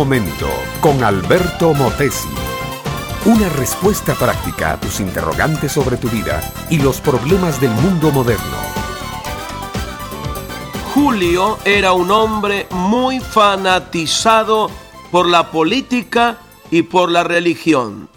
momento con Alberto Motesi. Una respuesta práctica a tus interrogantes sobre tu vida y los problemas del mundo moderno. Julio era un hombre muy fanatizado por la política y por la religión.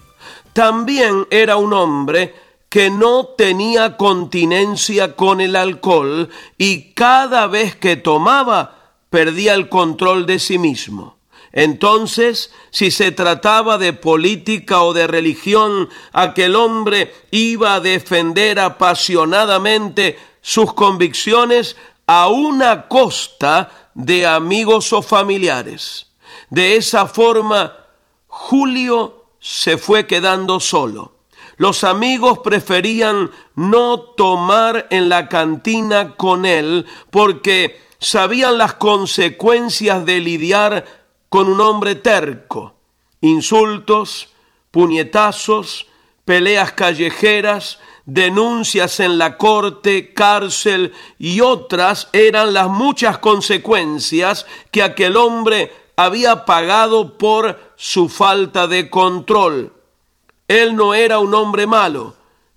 También era un hombre que no tenía continencia con el alcohol y cada vez que tomaba perdía el control de sí mismo. Entonces, si se trataba de política o de religión, aquel hombre iba a defender apasionadamente sus convicciones a una costa de amigos o familiares. De esa forma, Julio se fue quedando solo. Los amigos preferían no tomar en la cantina con él porque sabían las consecuencias de lidiar con un hombre terco. Insultos, puñetazos, peleas callejeras, denuncias en la corte, cárcel y otras eran las muchas consecuencias que aquel hombre había pagado por su falta de control. Él no era un hombre malo,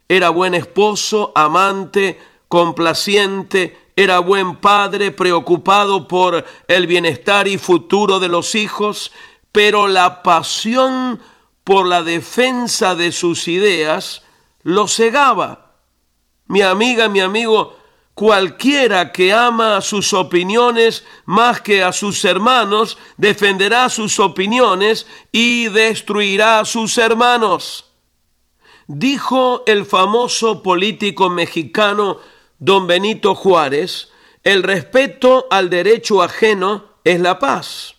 era buen esposo, amante, complaciente, era buen padre, preocupado por el bienestar y futuro de los hijos, pero la pasión por la defensa de sus ideas lo cegaba. Mi amiga, mi amigo, cualquiera que ama sus opiniones más que a sus hermanos, defenderá sus opiniones y destruirá a sus hermanos. Dijo el famoso político mexicano don Benito Juárez, el respeto al derecho ajeno es la paz.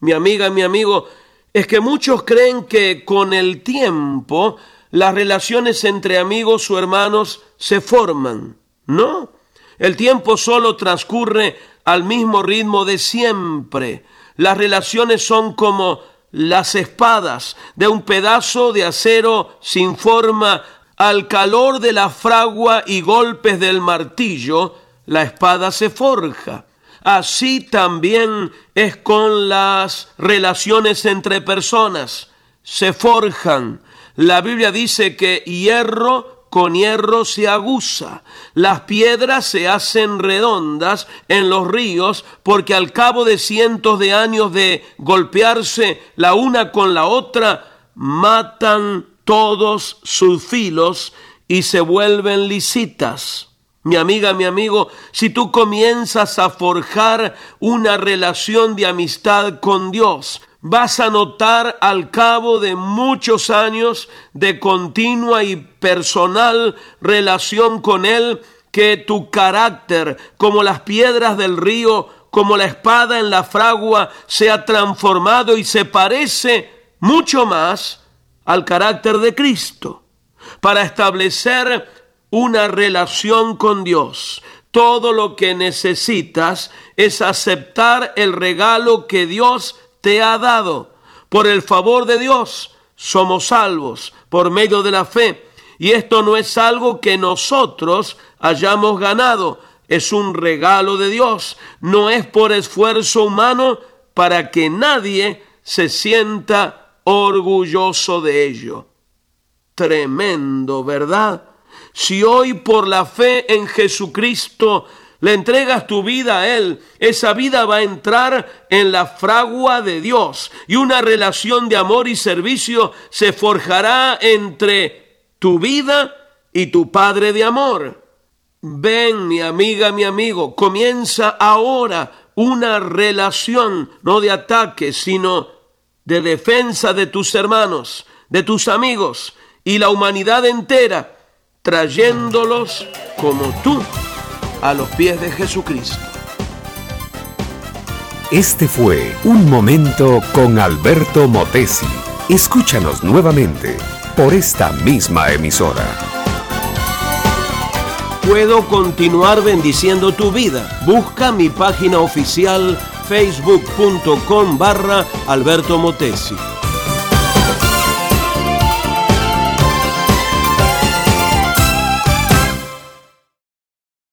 Mi amiga, mi amigo, es que muchos creen que con el tiempo las relaciones entre amigos o hermanos se forman. No, el tiempo solo transcurre al mismo ritmo de siempre. Las relaciones son como las espadas de un pedazo de acero sin forma al calor de la fragua y golpes del martillo, la espada se forja. Así también es con las relaciones entre personas. Se forjan. La Biblia dice que hierro con hierro se aguza. Las piedras se hacen redondas en los ríos porque al cabo de cientos de años de golpearse la una con la otra, matan todos sus filos y se vuelven lisitas. Mi amiga, mi amigo, si tú comienzas a forjar una relación de amistad con Dios, vas a notar al cabo de muchos años de continua y personal relación con Él que tu carácter, como las piedras del río, como la espada en la fragua, se ha transformado y se parece mucho más al carácter de Cristo, para establecer una relación con Dios. Todo lo que necesitas es aceptar el regalo que Dios te ha dado. Por el favor de Dios somos salvos por medio de la fe. Y esto no es algo que nosotros hayamos ganado, es un regalo de Dios. No es por esfuerzo humano para que nadie se sienta orgulloso de ello. Tremendo, ¿verdad? Si hoy por la fe en Jesucristo le entregas tu vida a Él, esa vida va a entrar en la fragua de Dios y una relación de amor y servicio se forjará entre tu vida y tu Padre de amor. Ven, mi amiga, mi amigo, comienza ahora una relación, no de ataque, sino de defensa de tus hermanos, de tus amigos y la humanidad entera, trayéndolos como tú a los pies de Jesucristo. Este fue Un Momento con Alberto Motesi. Escúchanos nuevamente por esta misma emisora. Puedo continuar bendiciendo tu vida. Busca mi página oficial facebook.com barra Alberto Motesi.